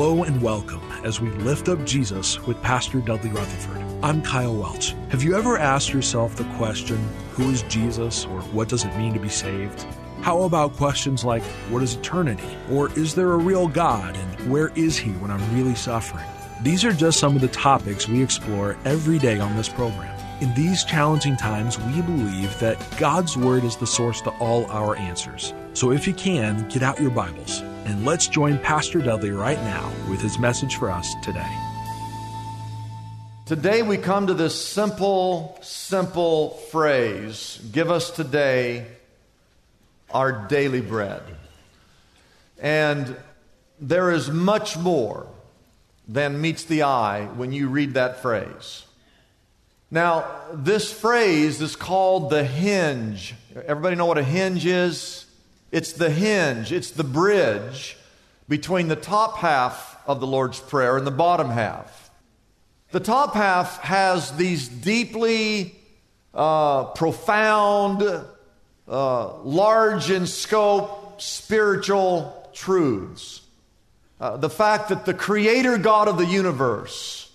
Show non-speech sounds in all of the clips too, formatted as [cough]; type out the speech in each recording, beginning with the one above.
Hello and welcome as we lift up Jesus with Pastor Dudley Rutherford. I'm Kyle Welch. Have you ever asked yourself the question, who is Jesus or what does it mean to be saved? How about questions like, what is eternity? Or is there a real God and where is he when I'm really suffering? These are just some of the topics we explore every day on this program. In these challenging times, we believe that God's Word is the source to all our answers. So if you can, get out your Bibles and let's join Pastor Dudley right now with his message for us today. Today we come to this simple, simple phrase Give us today our daily bread. And there is much more than meets the eye when you read that phrase. Now, this phrase is called the hinge. Everybody know what a hinge is? It's the hinge, it's the bridge between the top half of the Lord's Prayer and the bottom half. The top half has these deeply uh, profound, uh, large in scope spiritual truths. Uh, the fact that the Creator God of the universe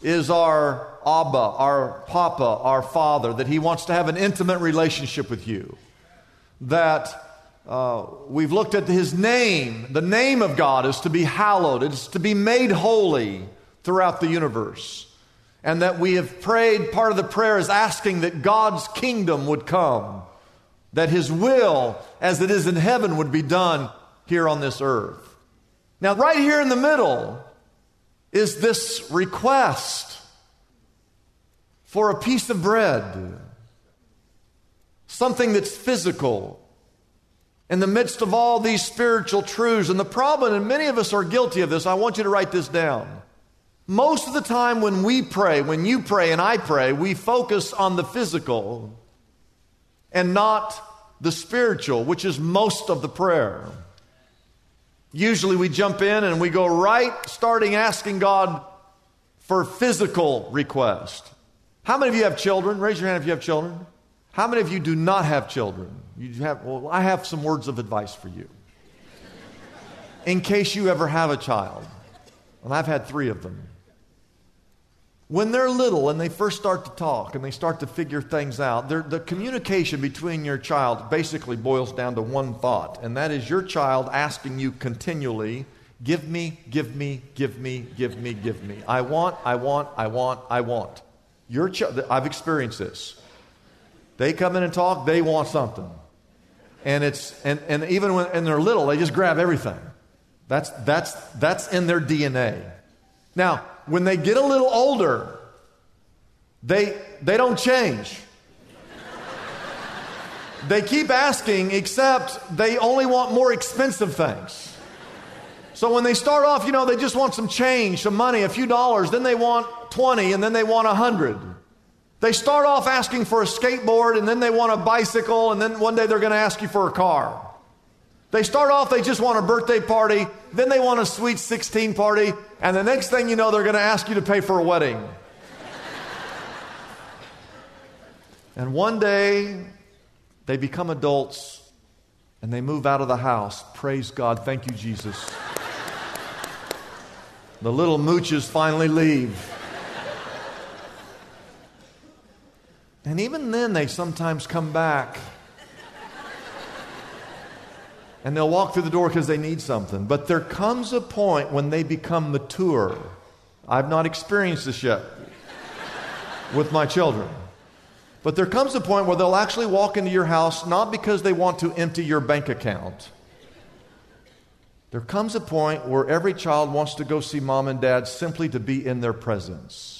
is our Abba, our Papa, our Father, that He wants to have an intimate relationship with you. That uh, we've looked at His name. The name of God is to be hallowed, it's to be made holy throughout the universe. And that we have prayed, part of the prayer is asking that God's kingdom would come, that His will, as it is in heaven, would be done here on this earth. Now, right here in the middle is this request for a piece of bread, something that's physical, in the midst of all these spiritual truths. And the problem, and many of us are guilty of this, I want you to write this down. Most of the time when we pray, when you pray and I pray, we focus on the physical and not the spiritual, which is most of the prayer. Usually we jump in and we go right starting asking God for physical request. How many of you have children? Raise your hand if you have children. How many of you do not have children? You have, well, I have some words of advice for you. In case you ever have a child, and I've had three of them. When they're little and they first start to talk and they start to figure things out, the communication between your child basically boils down to one thought, and that is your child asking you continually, Give me, give me, give me, give me, give me. I want, I want, I want, I want. Your child, I've experienced this. They come in and talk, they want something. And it's and, and even when and they're little, they just grab everything. That's that's that's in their DNA. Now, when they get a little older, they they don't change. they keep asking, except they only want more expensive things. So when they start off, you know, they just want some change, some money, a few dollars, then they want 20, and then they want a 100. They start off asking for a skateboard and then they want a bicycle and then one day they're going to ask you for a car. They start off, they just want a birthday party, then they want a sweet 16 party, and the next thing you know, they're going to ask you to pay for a wedding. [laughs] and one day, they become adults and they move out of the house. Praise God. Thank you, Jesus. the little mooches finally leave. And even then, they sometimes come back. and they'll walk through the door because they need something. But there comes a point when they become mature. I've not experienced this yet with my children. But there comes a point where they'll actually walk into your house not because they want to empty your bank account. There comes a point where every child wants to go see mom and dad simply to be in their presence.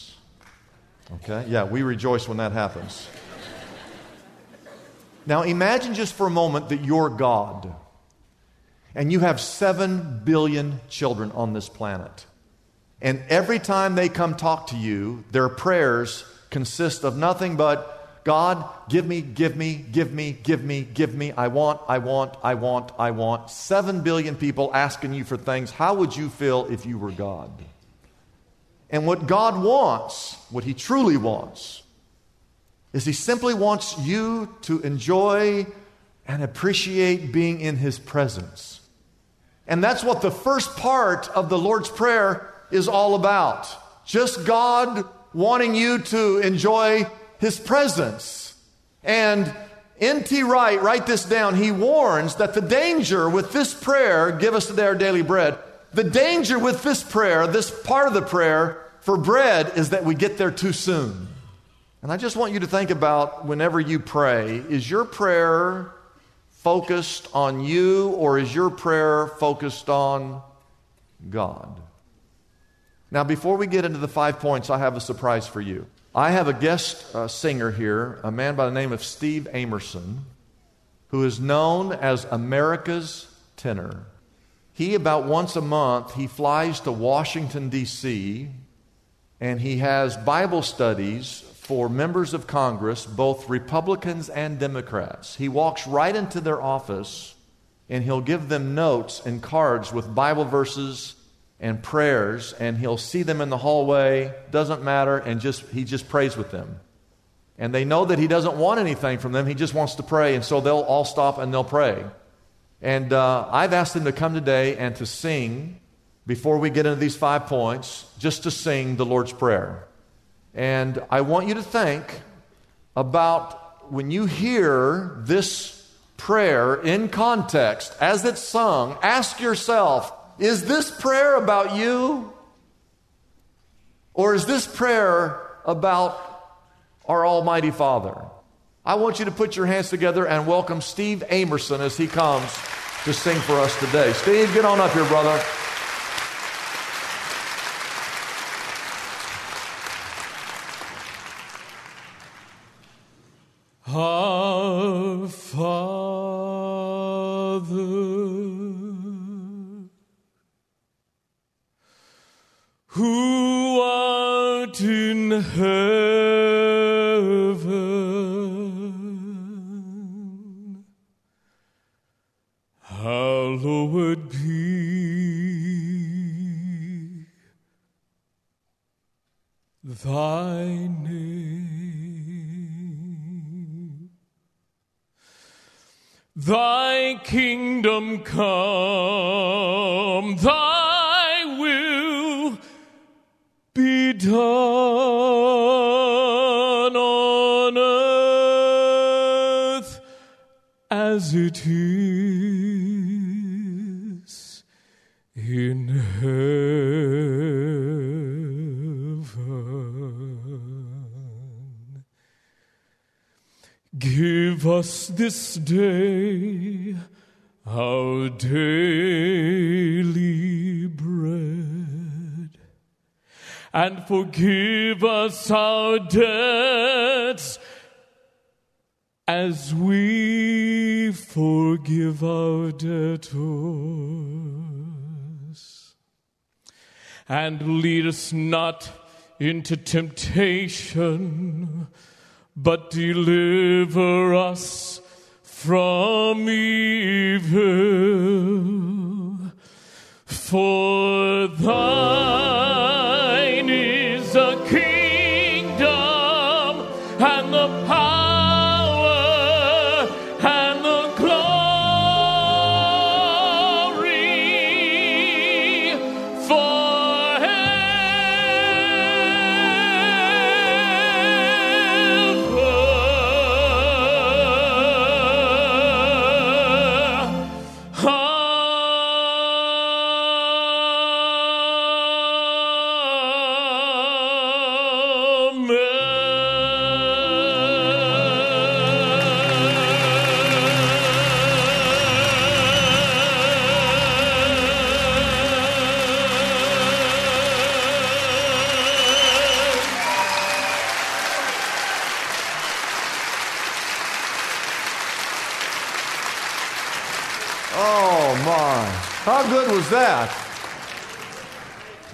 Okay? Yeah, we rejoice when that happens. now imagine just for a moment that you're God and you have 7 billion children on this planet. And every time they come talk to you, their prayers consist of nothing but God, give me, give me, give me, give me, give me. I want, I want, I want, I want. Seven billion people asking you for things. How would you feel if you were God? And what God wants, what He truly wants, is He simply wants you to enjoy and appreciate being in His presence. And that's what the first part of the Lord's Prayer is all about. Just God wanting you to enjoy His presence. And N.T. Wright, write this down, he warns that the danger with this prayer, give us today our daily bread, the danger with this prayer, this part of the prayer for bread, is that we get there too soon. And I just want you to think about whenever you pray, is your prayer focused on you or is your prayer focused on God? Now, before we get into the five points, I have a surprise for you. I have a guest uh, singer here, a man by the name of Steve Amerson, who is known as America's tenor. He, about once a month, he flies to Washington, D.C., and he has Bible studies for members of Congress, both Republicans and Democrats. He walks right into their office and he'll give them notes and cards with Bible verses and prayers, and he'll see them in the hallway, doesn't matter, and just he just prays with them. And they know that he doesn't want anything from them, he just wants to pray, and so they'll all stop and they'll pray. And uh, I've asked them to come today and to sing before we get into these five points, just to sing the Lord's Prayer. And I want you to think about when you hear this prayer in context, as it's sung, ask yourself, is this prayer about you? Or is this prayer about our Almighty Father? I want you to put your hands together and welcome Steve Amerson as he comes to sing for us today. Steve, get on up here, brother. Done on earth as it is in heaven. Give us this day our daily and forgive us our debts as we forgive our debtors. And lead us not into temptation, but deliver us from evil. For thine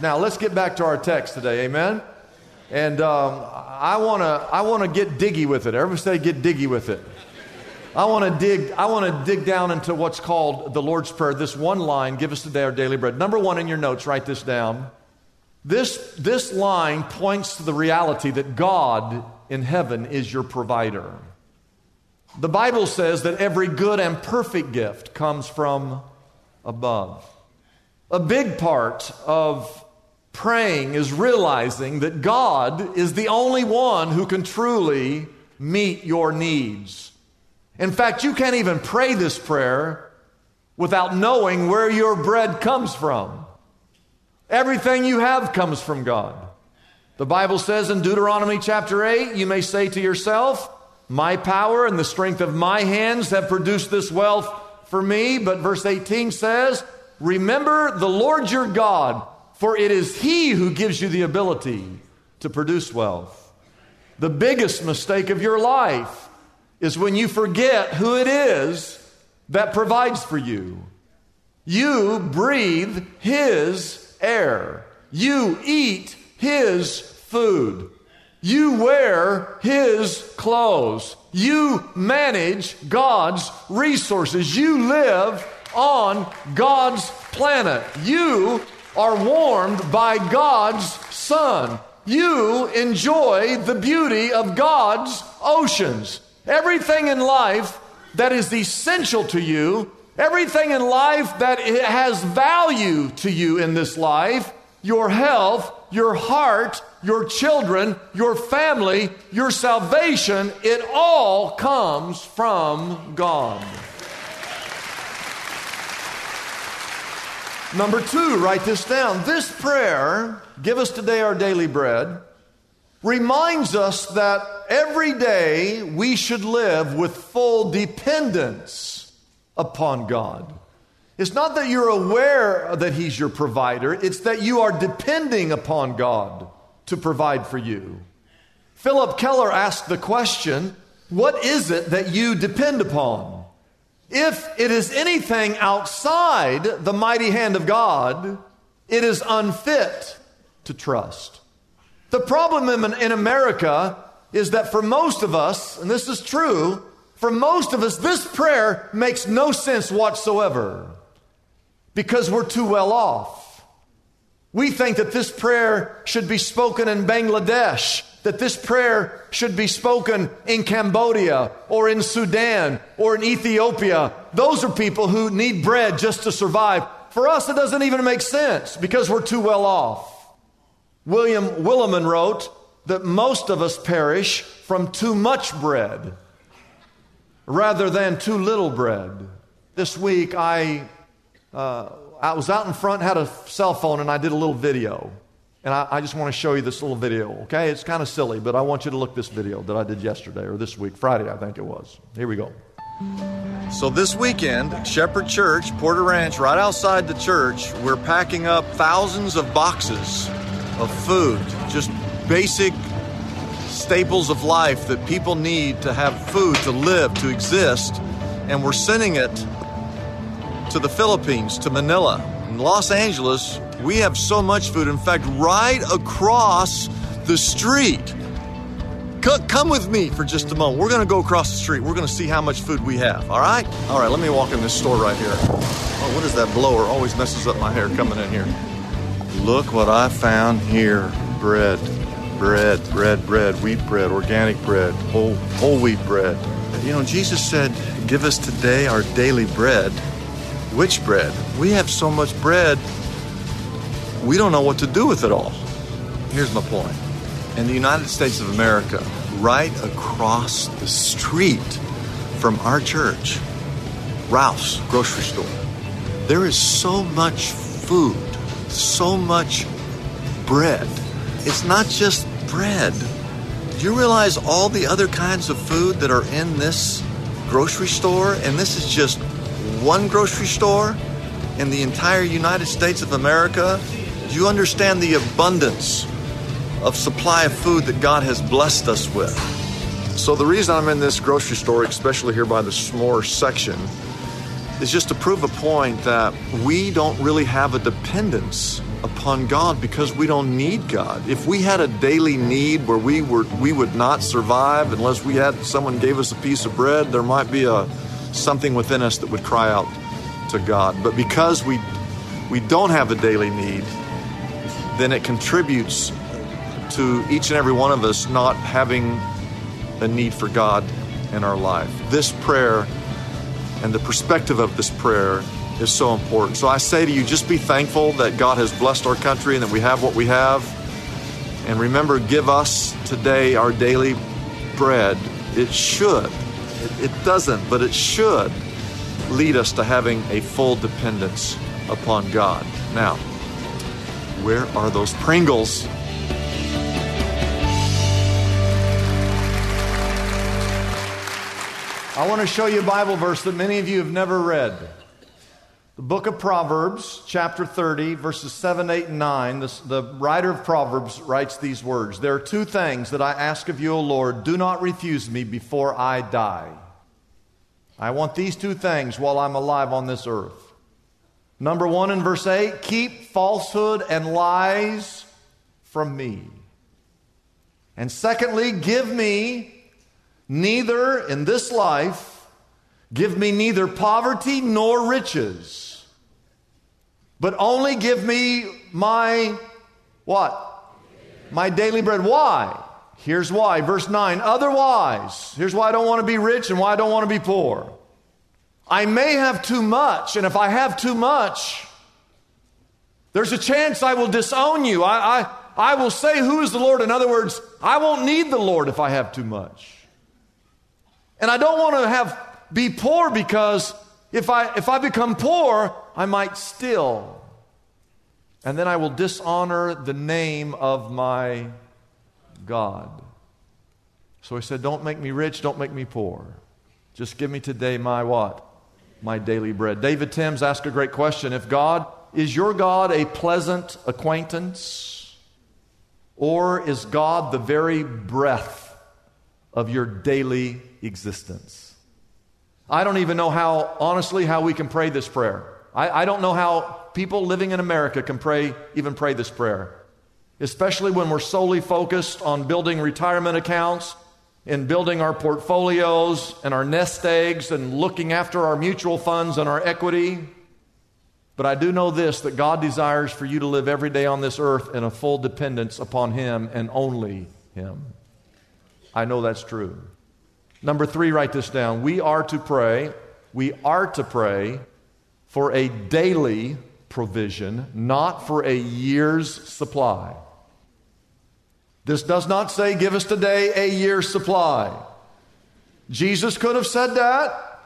Now, let's get back to our text today. Amen? And um, I want to I wanna get diggy with it. Everybody say, get diggy with it. I want to dig I want to dig down into what's called the Lord's Prayer. This one line, give us today our daily bread. Number 1 in your notes, write this down. This this line points to the reality that God in heaven is your provider. The Bible says that every good and perfect gift comes from above. A big part of praying is realizing that God is the only one who can truly meet your needs. In fact, you can't even pray this prayer without knowing where your bread comes from. Everything you have comes from God. The Bible says in Deuteronomy chapter 8, you may say to yourself, My power and the strength of my hands have produced this wealth for me. But verse 18 says, Remember the Lord your God for it is He who gives you the ability to produce wealth. The biggest mistake of your life is when you forget who it is that provides for you. You breathe His air, you eat His food, you wear His clothes, you manage God's resources, you live on God's planet. You are warmed by God's sun. You enjoy the beauty of God's oceans. Everything in life that is essential to you, everything in life that has value to you in this life, your health, your heart, your children, your family, your salvation, it all comes from God. Number two, write this down. This prayer, give us today our daily bread, reminds us that every day we should live with full dependence upon God. It's not that you're aware that He's your provider, it's that you are depending upon God to provide for you. Philip Keller asked the question What is it that you depend upon? If it is anything outside the mighty hand of God, it is unfit to trust. The problem in, in, America is that for most of us, and this is true, for most of us, this prayer makes no sense whatsoever because we're too well off. We think that this prayer should be spoken in Bangladesh that this prayer should be spoken in Cambodia or in Sudan or in Ethiopia. Those are people who need bread just to survive. For us, it doesn't even make sense because we're too well off. William Willimon wrote that most of us perish from too much bread rather than too little bread. This week, I, uh, I was out in front, had a cell phone, and I did a little video. And I, I just want to show you this little video, okay? It's kind of silly, but I want you to look this video that I did yesterday or this week, Friday, I think it was. Here we go. So, this weekend, Shepherd Church, Porter Ranch, right outside the church, we're packing up thousands of boxes of food, just basic staples of life that people need to have food, to live, to exist. And we're sending it to the Philippines, to Manila. In Los Angeles, we have so much food. In fact, right across the street. Come with me for just a moment. We're going to go across the street. We're going to see how much food we have. All right? All right, let me walk in this store right here. Oh, what is that blower? Always messes up my hair coming in here. Look what I found here bread, bread, bread, bread, wheat bread, organic bread, whole, whole wheat bread. You know, Jesus said, Give us today our daily bread. Which bread? We have so much bread we don't know what to do with it all. Here's my point. In the United States of America, right across the street from our church, Ralph's grocery store, there is so much food, so much bread. It's not just bread. Do you realize all the other kinds of food that are in this grocery store? And this is just one grocery store in the entire United States of America do you understand the abundance of supply of food that God has blessed us with? So, the reason I'm in this grocery store, especially here by the s'more section, is just to prove a point that we don't really have a dependence upon God because we don't need God. If we had a daily need where we were we would not survive unless we had someone gave us a piece of bread, there might be a something within us that would cry out to God. But because we we don't have a daily need, then it contributes to each and every one of us not having a need for God in our life. This prayer and the perspective of this prayer is so important. So I say to you, just be thankful that God has blessed our country and that we have what we have. And remember, give us today our daily bread. It should, it, doesn't, but it should lead us to having a full dependence upon God. Now, where are those Pringles? I want to show you a Bible verse that many of you have never read. The book of Proverbs, chapter 30, verses 7, 8, and 9, the, the, writer of Proverbs writes these words There are two things that I ask of you, O Lord. Do not refuse me before I die. I want these two things while I'm alive on this earth. Number one in verse 8 keep falsehood and lies from me. And secondly, give me neither in this life, give me neither poverty nor riches, but only give me my what? My daily bread. Why? Here's why. Verse 9. Otherwise, here's why I don't want to be rich and why I don't want to be poor. I may have too much, and if I have too much, there's a chance I will disown you. I, I, I will say, Who is the Lord? In other words, I won't need the Lord if I have too much. And I don't want to have be poor because if I if I become poor, I might steal. And then I will dishonor the name of my God. So he said, Don't make me rich, don't make me poor. Just give me today my what? My daily bread. David Timms asked a great question. If God is your God a pleasant acquaintance, or is God the very breath of your daily existence. I don't even know how, honestly, how we can pray this prayer. I, I don't know how people living in America can pray, even pray this prayer. Especially when we're solely focused on building retirement accounts and building our portfolios and our nest eggs and looking after our mutual funds and our equity. But I do know this that God desires for you to live every day on this earth in a full dependence upon Him and only Him. I know that's true. Number three, write this down. We are to pray, we are to pray for a daily provision, not for a year's supply. This does not say, give us today a year's supply. Jesus could have said that,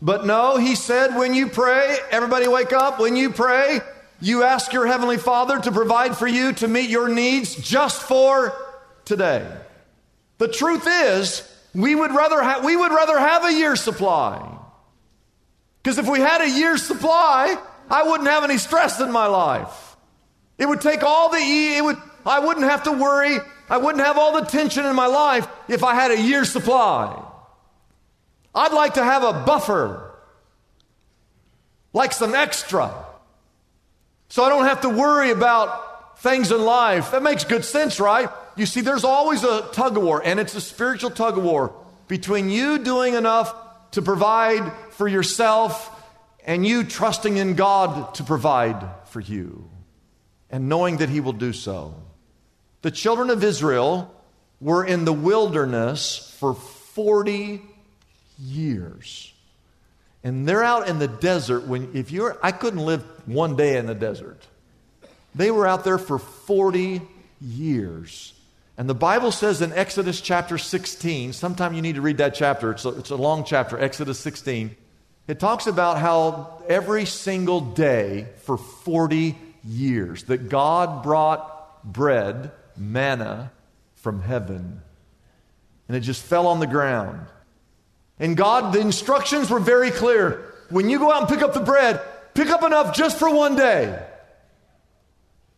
but no, he said, when you pray, everybody wake up, when you pray, you ask your Heavenly Father to provide for you to meet your needs just for today. The truth is, we would rather, ha- we would rather have a year's supply. Because if we had a year's supply, I wouldn't have any stress in my life. It would take all the, e- it would, I wouldn't have to worry. I wouldn't have all the tension in my life if I had a year's supply. I'd like to have a buffer, like some extra, so I don't have to worry about things in life. That makes good sense, right? You see, there's always a tug of war, and it's a spiritual tug of war between you doing enough to provide for yourself and you trusting in God to provide for you and knowing that He will do so. The children of Israel were in the wilderness for 40 years. And they're out in the desert when if you're I couldn't live one day in the desert. They were out there for 40 years. And the Bible says in Exodus chapter 16, sometime you need to read that chapter, it's a, it's a long chapter, Exodus 16. It talks about how every single day for 40 years that God brought bread, manna, from heaven. And it just fell on the ground. And God, the instructions were very clear. When you go out and pick up the bread, pick up enough just for one day.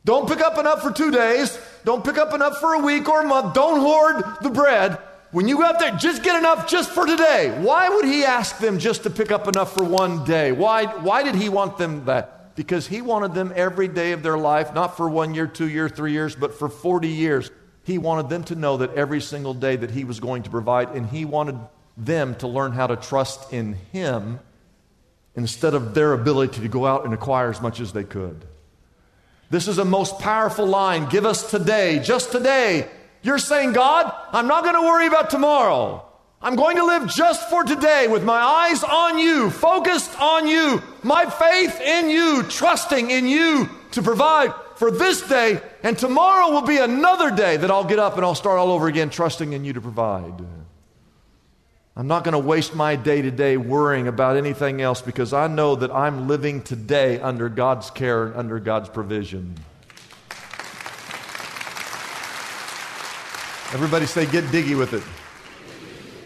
Don't pick up enough for two days. Don't pick up enough for a week or a month. Don't hoard the bread. When you go out there, just get enough just for today. Why would he ask them just to pick up enough for one day? Why, why did he want them that? Because he wanted them every day of their life, not for one year, two years, three years, but for 40 years. He wanted them to know that every single day that he was going to provide, and he wanted them to learn how to trust in him instead of their ability to go out and acquire as much as they could. This is a most powerful line. Give us today, just today. You're saying, God, I'm not going to worry about tomorrow. I'm going to live just for today with my eyes on you, focused on you, my faith in you, trusting in you to provide for this day. And tomorrow will be another day that I'll get up and I'll start all over again, trusting in you to provide. I'm not going to waste my day to day worrying about anything else because I know that I'm living today under God's care and under God's provision. Everybody say, get diggy with it.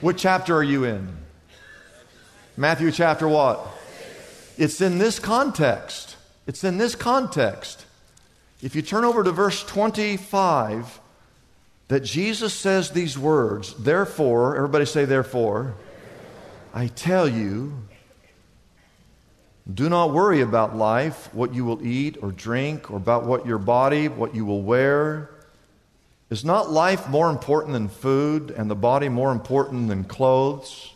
What chapter are you in? Matthew chapter what? It's in this context. It's in this context. If you turn over to verse 25, that Jesus says these words, therefore, everybody say, therefore, I tell you, do not worry about life, what you will eat or drink, or about what your body, what you will wear. Is not life more important than food, and the body more important than clothes?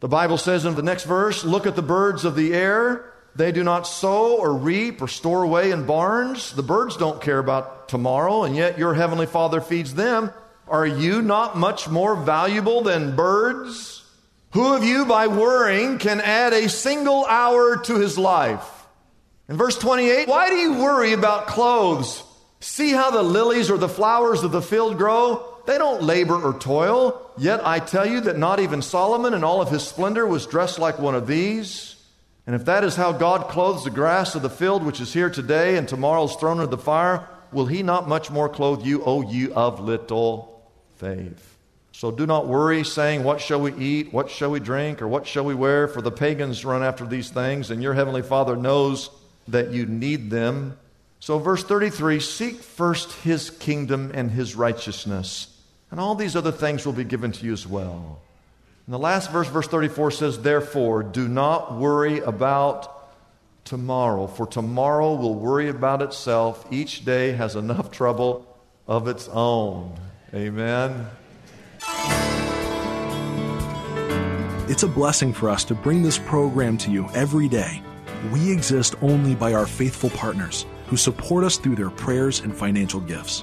The Bible says in the next verse, Look at the birds of the air. They do not sow or reap or store away in barns. The birds don't care about tomorrow, and yet your heavenly Father feeds them. Are you not much more valuable than birds? Who of you, by worrying, can add a single hour to his life? In verse 28, why do you worry about clothes? See how the lilies or the flowers of the field grow? They don't labor or toil. Yet I tell you that not even Solomon in all of his splendor was dressed like one of these. And if that is how God clothes the grass of the field, which is here today and tomorrow is thrown into the fire, will he not much more clothe you, O you of little faith? So do not worry, saying, What shall we eat? What shall we drink? Or what shall we wear? For the pagans run after these things, and your heavenly Father knows that you need them. So, verse 33 Seek first his kingdom and his righteousness, and all these other things will be given to you as well. And the last verse, verse 34, says, Therefore, do not worry about tomorrow, for tomorrow will worry about itself. Each day has enough trouble of its own. Amen. It's a blessing for us to bring this program to you every day. We exist only by our faithful partners who support us through their prayers and financial gifts.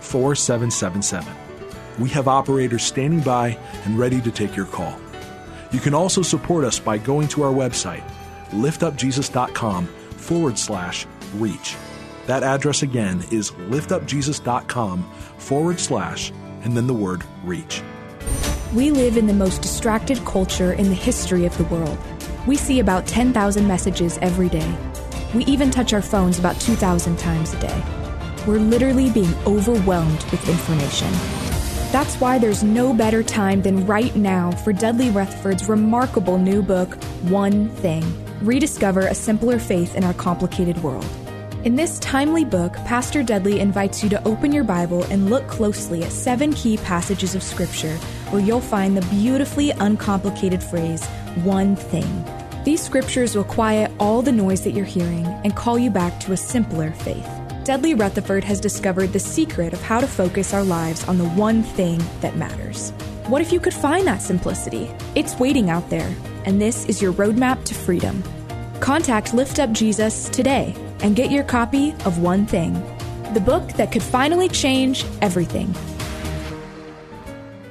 4777. We have operators standing by and ready to take your call. You can also support us by going to our website, liftupjesus.com forward slash reach. That address again is liftupjesus.com forward slash and then the word reach. We live in the most distracted culture in the history of the world. We see about 10,000 messages every day. We even touch our phones about 2,000 times a day. We're literally being overwhelmed with information. That's why there's no better time than right now for Dudley Rutherford's remarkable new book, One Thing Rediscover a Simpler Faith in Our Complicated World. In this timely book, Pastor Dudley invites you to open your Bible and look closely at seven key passages of Scripture where you'll find the beautifully uncomplicated phrase, one thing. These scriptures will quiet all the noise that you're hearing and call you back to a simpler faith. Dudley Rutherford has discovered the secret of how to focus our lives on the one thing that matters. What if you could find that simplicity? It's waiting out there, and this is your roadmap to freedom. Contact Lift Up Jesus today and get your copy of One Thing, the book that could finally change everything.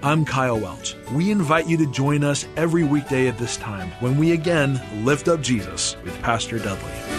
I'm Kyle Welch. We invite you to join us every weekday at this time when we again lift up Jesus with Pastor Dudley.